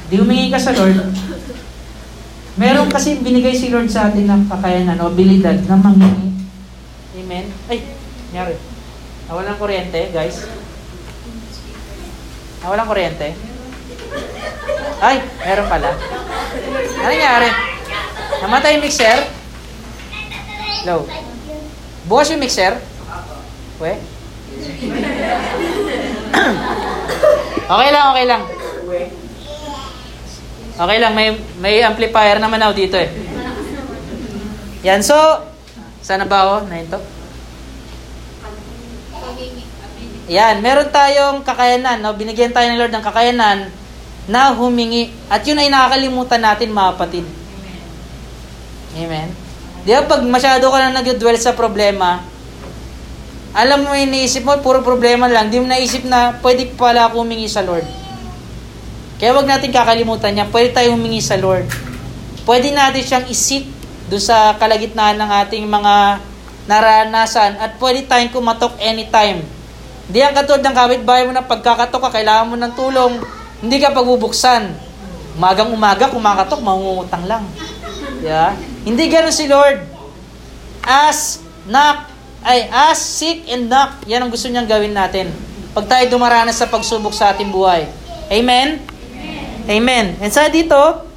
Speaker 1: Hindi humingi ka sa Lord. Meron kasi binigay si Lord sa atin ng kakayanan o abilidad na mangingi. Amen? Ay, nangyari. Nawalan kuryente, guys. Nawalan kuryente. Ay, meron pala. Ano nangyari? Namatay yung mixer? Low. Bukas yung mixer? We? okay lang, okay lang. Okay lang, may may amplifier naman ako dito eh. Yan, so, sana ba ako na ito? Yan, meron tayong kakayanan, no? binigyan tayo ng Lord ng kakayanan na humingi. At yun ay nakakalimutan natin, mga kapatid. Amen? Di ba, pag masyado ka na nag-dwell sa problema, alam mo, iniisip mo, puro problema lang. Di mo naisip na pwede pala ako humingi sa Lord. Kaya wag natin kakalimutan niya, pwede tayo humingi sa Lord. Pwede natin siyang isik doon sa kalagitnaan ng ating mga naranasan at pwede tayong kumatok anytime. Hindi ang katulad ng kapitbahay mo na pagkakatok ka, kailangan mo ng tulong, hindi ka pagbubuksan. Umagang umaga, kumakatok, mangungutang lang. Yeah? Hindi ganun si Lord. Ask, knock, ay ask, seek, and knock. Yan ang gusto niyang gawin natin. Pag tayo dumaranas sa pagsubok sa ating buhay. Amen? Amen. And sa dito,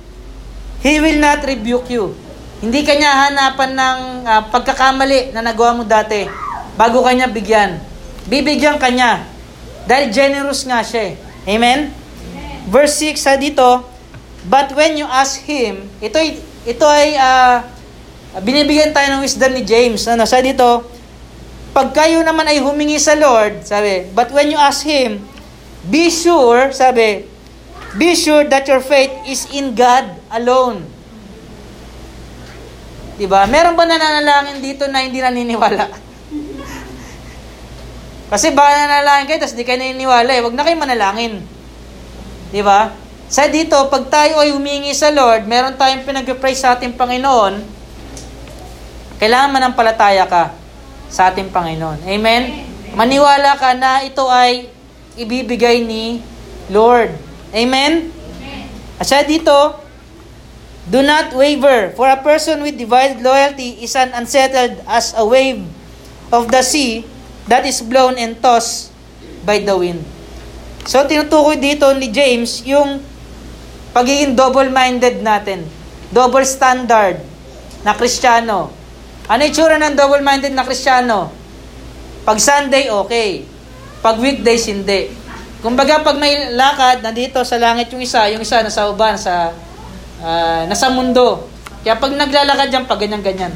Speaker 1: He will not rebuke you. Hindi kanya hanapan ng uh, pagkakamali na nagawa mo dati bago kanya bigyan. Bibigyan kanya. Dahil generous nga siya. eh. Amen? Verse 6 sa dito, But when you ask Him, ito, ito ay uh, binibigyan tayo ng wisdom ni James. Ano, sa dito, pag kayo naman ay humingi sa Lord, sabi, but when you ask Him, be sure, sabi, Be sure that your faith is in God alone. Diba? Meron ba nananalangin dito na hindi naniniwala? Kasi baka nanalangin kayo, tapos di kayo naniniwala eh. Huwag na kayo manalangin. Diba? Sa dito, pag tayo ay humingi sa Lord, meron tayong pinag-pray sa ating Panginoon, kailangan manampalataya ka sa ating Panginoon. Amen? Maniwala ka na ito ay ibibigay ni Lord. Amen? At siya dito, do not waver, for a person with divided loyalty is an unsettled as a wave of the sea that is blown and tossed by the wind. So, tinutukoy dito ni James yung pagiging double-minded natin. Double standard na kristyano. Ano yung tsura ng double-minded na kristyano? Pag Sunday, okay. Pag weekdays, hindi. Kumbaga, pag may lakad, nandito sa langit yung isa, yung isa nasa uban, sa, uh, nasa mundo. Kaya pag naglalakad dyan, pag ganyan-ganyan.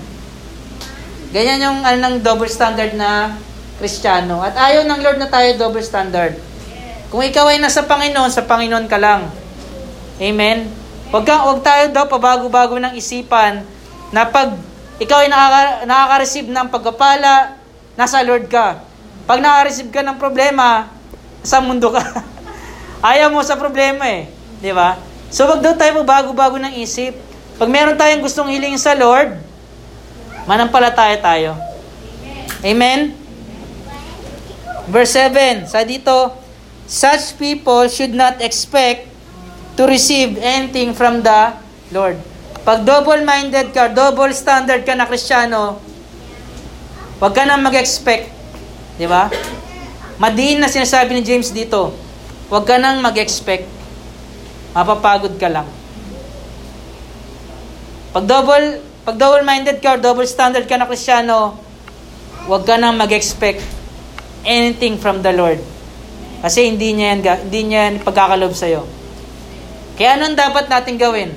Speaker 1: Ganyan yung ano, ng double standard na kristyano. At ayaw ng Lord na tayo double standard. Kung ikaw ay nasa Panginoon, sa Panginoon ka lang. Amen? Huwag, ka, huwag tayo daw pabago-bago ng isipan na pag ikaw ay nakaka, nakaka-receive ng pagkapala, nasa Lord ka. Pag nakaka-receive ka ng problema, sa mundo ka. Ayaw mo sa problema eh. Di ba? So wag daw tayo bago-bago ng isip. Pag meron tayong gustong hilingin sa Lord, manampalataya tayo. Amen? Verse 7, sa dito, such people should not expect to receive anything from the Lord. Pag double-minded ka, double standard ka na kristyano, wag ka na mag-expect Di ba? Madiin na sinasabi ni James dito, huwag ka nang mag-expect. Mapapagod ka lang. Pag double, pag double-minded ka or double standard ka na Krisyano, huwag ka nang mag-expect anything from the Lord. Kasi hindi niya yan, hindi niya yan pagkakalob sa'yo. Kaya anong dapat natin gawin?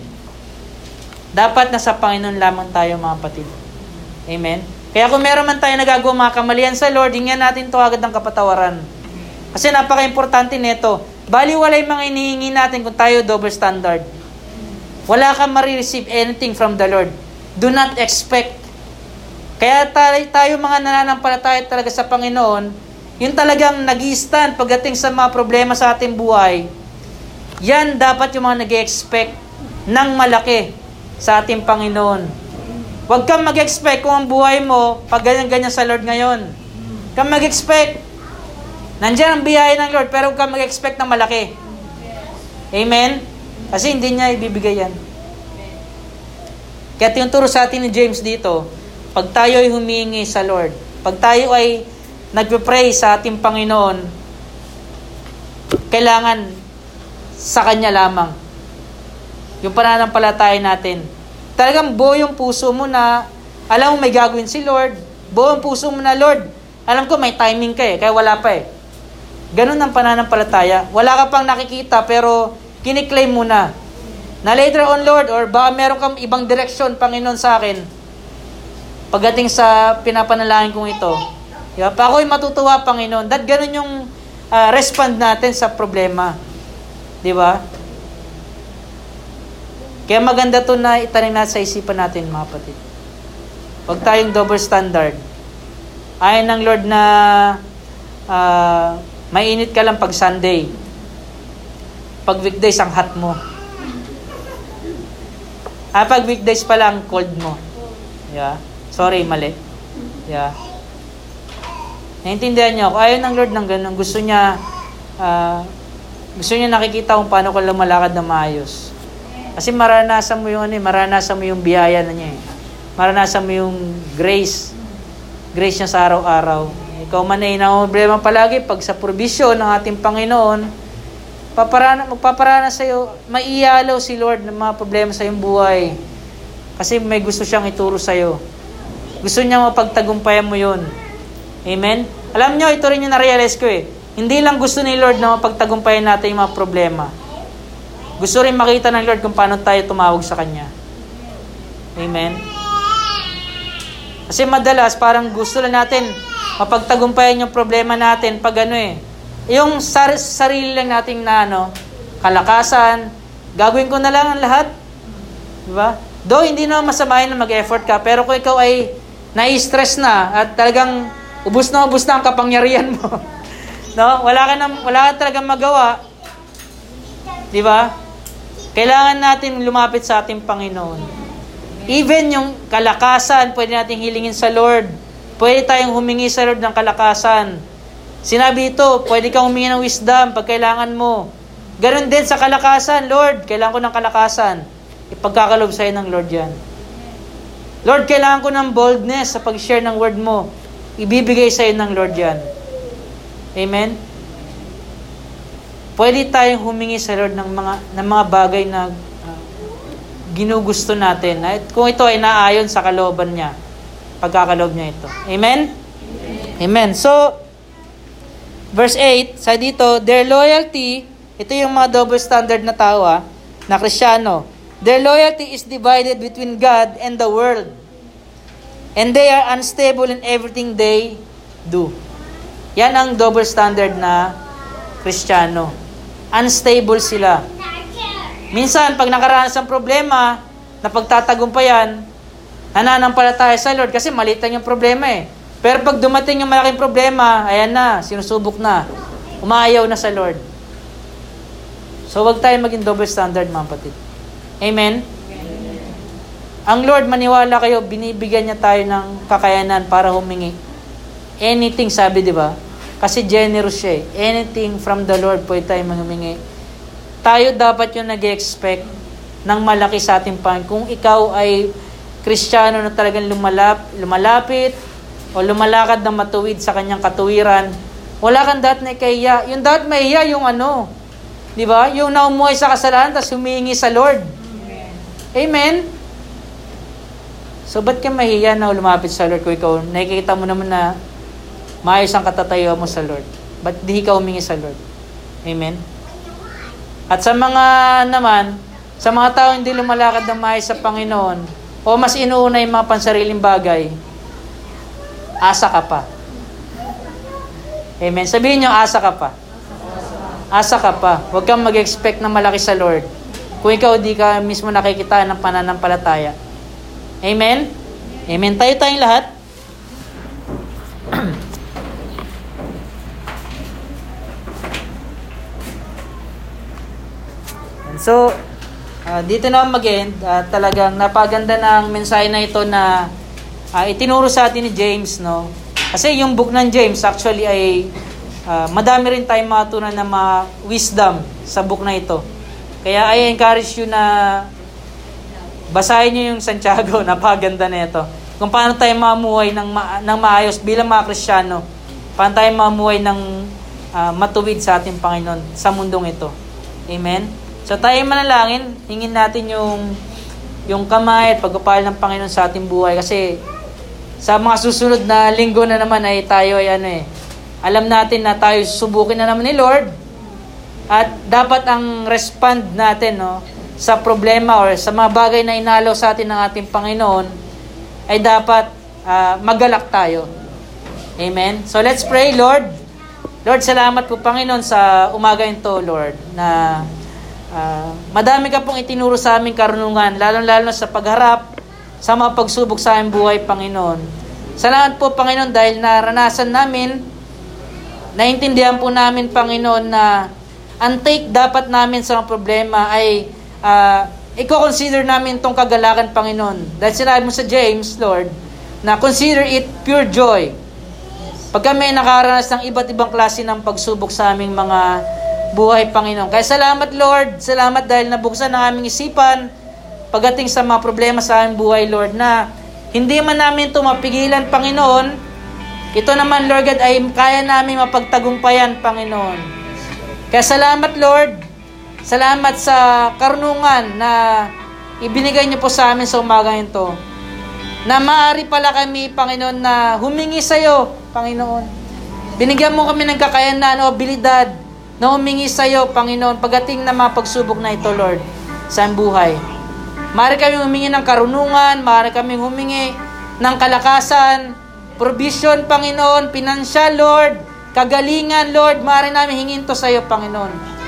Speaker 1: Dapat nasa Panginoon lamang tayo mga kapatid. Amen? Kaya kung meron man tayo nagagawa mga kamalian sa Lord, hingyan natin to agad ng kapatawaran. Kasi napaka-importante nito. Bali wala yung mga inihingi natin kung tayo double standard. Wala kang marireceive anything from the Lord. Do not expect. Kaya tayo, tayo mga nananampalataya talaga sa Panginoon, yung talagang nag stand pagdating sa mga problema sa ating buhay, yan dapat yung mga nag expect ng malaki sa ating Panginoon. Huwag kang mag-expect kung ang buhay mo pag ganyan-ganyan sa Lord ngayon. Kang mag-expect. Nandiyan ang biyaya ng Lord, pero huwag kang mag-expect ng malaki. Amen? Kasi hindi niya ibibigay yan. Kaya tinuturo sa atin ni James dito, pag tayo ay humingi sa Lord, pag tayo ay nagpe-pray sa ating Panginoon, kailangan sa Kanya lamang. Yung pananampalataya natin. Talagang buo yung puso mo na alam mo may gagawin si Lord. Buo yung puso mo na, Lord, alam ko may timing ka eh, kaya wala pa eh. Ganun ang pananampalataya. Wala ka pang nakikita pero kiniklaim mo na. Na later on, Lord, or baka meron kang ibang direksyon, Panginoon, sa akin. Pagdating sa pinapanalangin kong ito. Diba? Pa ako'y matutuwa, Panginoon. That ganun yung uh, respond natin sa problema. Di ba? Kaya maganda to na itanim natin sa isipan natin, mga kapatid. Huwag tayong double standard. Ayon ng Lord na uh, mainit ka lang pag Sunday. Pag weekdays, ang hot mo. Ah, pag weekdays pa lang, cold mo. Yeah. Sorry, mali. Yeah. Naintindihan niyo ako. Ayaw ng Lord ng ganun. Gusto niya, uh, gusto niya nakikita kung paano ka lumalakad na maayos. Kasi maranasan mo yung ano eh, maranasan mo yung biyaya na niya eh. Maranasan mo yung grace. Grace niya sa araw-araw. Ikaw man ay problema palagi pag sa provision ng ating Panginoon, paparana, magpaparana sa iyo, maialaw si Lord ng mga problema sa iyong buhay. Kasi may gusto siyang ituro sa iyo. Gusto niya mapagtagumpayan mo yun. Amen? Alam niyo, ito rin yung na-realize ko eh. Hindi lang gusto ni Lord na mapagtagumpayan natin yung mga problema gusto rin makita ng Lord kung paano tayo tumawag sa Kanya. Amen? Kasi madalas, parang gusto lang natin mapagtagumpayan yung problema natin pag ano eh. Yung sar- sarili lang nating na ano, kalakasan, gagawin ko na lang ang lahat. Diba? Do hindi naman masama na mag-effort ka, pero kung ikaw ay nai-stress na at talagang ubus na ubus na ang kapangyarihan mo. no? Wala ka na, wala ka talagang magawa. 'Di ba? Kailangan natin lumapit sa ating Panginoon. Even yung kalakasan, pwede natin hilingin sa Lord. Pwede tayong humingi sa Lord ng kalakasan. Sinabi ito, pwede kang humingi ng wisdom pag kailangan mo. Ganon din sa kalakasan, Lord, kailangan ko ng kalakasan. Ipagkakalob sa'yo ng Lord yan. Lord, kailangan ko ng boldness sa pag-share ng word mo. Ibibigay sa'yo ng Lord yan. Amen? pwede tayong humingi sa Lord ng mga, ng mga bagay na uh, ginugusto natin. At kung ito ay naayon sa kalooban niya, pagkakaloob niya ito. Amen? Amen. Amen. So, verse 8, sa dito, their loyalty, ito yung mga double standard na tao ah, na krisyano. Their loyalty is divided between God and the world. And they are unstable in everything they do. Yan ang double standard na kristyano unstable sila. Minsan, pag nakaranas ng problema, na pagtatagumpayan, nananampalataya sa Lord kasi maliit yung problema eh. Pero pag dumating yung malaking problema, ayan na, sinusubok na, umaayaw na sa Lord. So, wag tayo maging double standard, mga. Amen? Amen? Ang Lord, maniwala kayo, binibigyan niya tayo ng kakayanan para humingi. Anything, sabi, di ba? Kasi generous siya eh. Anything from the Lord pwede tayo humingi. Tayo dapat yung nag expect ng malaki sa ating Panginoon. Kung ikaw ay Kristiyano na talagang lumalap, lumalapit, o lumalakad ng matuwid sa kanyang katuwiran, wala kang dapat na ikahiya. Yung dapat mahiya yung ano, di ba? Yung naumuhay sa kasalanan, tapos humihingi sa Lord. Amen? So, ba't ka mahiya na lumapit sa Lord kung ikaw, nakikita mo naman na maayos ang katatayo mo sa Lord? Ba't di ka humingi sa Lord? Amen? At sa mga naman, sa mga tao hindi lumalakad ng maayos sa Panginoon, o mas inuuna yung mga pansariling bagay, asa ka pa. Amen. Sabihin nyo, asa ka pa. Asa ka pa. Huwag kang mag-expect na malaki sa Lord. Kung ikaw di ka mismo nakikita ng pananampalataya. Amen? Amen. Tayo tayong lahat. so, uh, dito na mag-end. Uh, talagang napaganda ng mensahe na ito na uh, itinuro sa atin ni James, no? Kasi yung book ng James actually ay uh, madami rin tayong matunan na mga wisdom sa book na ito. Kaya I encourage you na basahin niyo yung Santiago, napaganda na ito. Kung paano tayo mamuhay ng, ma- ng maayos bilang mga Kristiyano. Paano tayo mamuhay ng uh, matuwid sa ating Panginoon sa mundong ito. Amen? So tayo manalangin, hingin natin yung yung kamay at pagpapal ng Panginoon sa ating buhay kasi sa mga susunod na linggo na naman ay tayo ay ano eh, alam natin na tayo subukin na naman ni Lord at dapat ang respond natin no, sa problema or sa mga bagay na inalo sa atin ng ating Panginoon ay dapat uh, magalak tayo. Amen? So let's pray, Lord. Lord, salamat po Panginoon sa umaga ito, Lord, na uh, madami ka pong itinuro sa aming karunungan, lalong-lalo sa pagharap sa mga pagsubok sa aming buhay, Panginoon. Salamat po, Panginoon, dahil naranasan namin, naintindihan po namin, Panginoon, na ang take dapat namin sa mga problema ay uh, i-consider namin itong kagalakan, Panginoon. Dahil sinabi mo sa James, Lord, na consider it pure joy. Pag kami nakaranas ng iba't ibang klase ng pagsubok sa aming mga buhay, Panginoon. Kaya salamat, Lord. Salamat dahil nabuksan ang aming isipan pagdating sa mga problema sa aming buhay, Lord, na hindi man namin ito mapigilan, Panginoon. Ito naman, Lord God, ay kaya namin mapagtagumpayan, Panginoon. Kaya salamat, Lord. Salamat sa karunungan na ibinigay niyo po sa amin sa umaga ito. Na maaari pala kami, Panginoon, na humingi sa iyo, Panginoon. Binigyan mo kami ng kakayanan o abilidad na humingi sa iyo, Panginoon, pagating na mga pagsubok na ito, Lord, sa buhay. Maaari kami humingi ng karunungan, maaari kami humingi ng kalakasan, provision, Panginoon, financial, Lord, kagalingan, Lord, maaari namin hingin to sa iyo, Panginoon.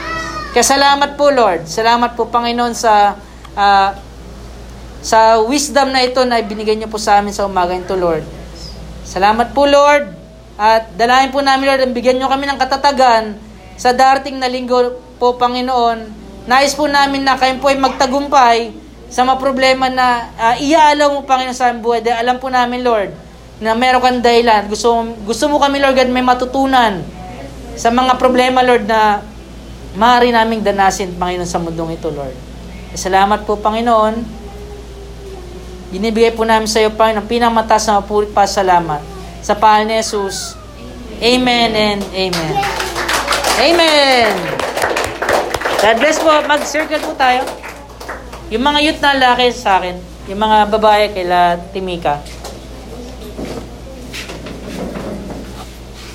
Speaker 1: Kaya salamat po, Lord. Salamat po, Panginoon, sa uh, sa wisdom na ito na ibinigay niyo po sa amin sa umaga ito, Lord. Salamat po, Lord. At dalahin po namin, Lord, bigyan niyo kami ng katatagan sa darating na linggo po, Panginoon, nais po namin na kayo po ay magtagumpay sa mga problema na uh, iaalaw mo, Panginoon, sa aming buhay. Dahil alam po namin, Lord, na meron kang dahilan. Gusto, gusto mo kami, Lord God, may matutunan sa mga problema, Lord, na maaari naming danasin, Panginoon, sa mundong ito, Lord. Salamat po, Panginoon. Binibigay po namin sa iyo, Panginoon, ang pinamatas na mapulit pa salamat. Sa pangalan ni Jesus. Amen and amen. Amen! God bless po. Mag-circle po tayo. Yung mga youth na laki sa akin, yung mga babae kay Timika.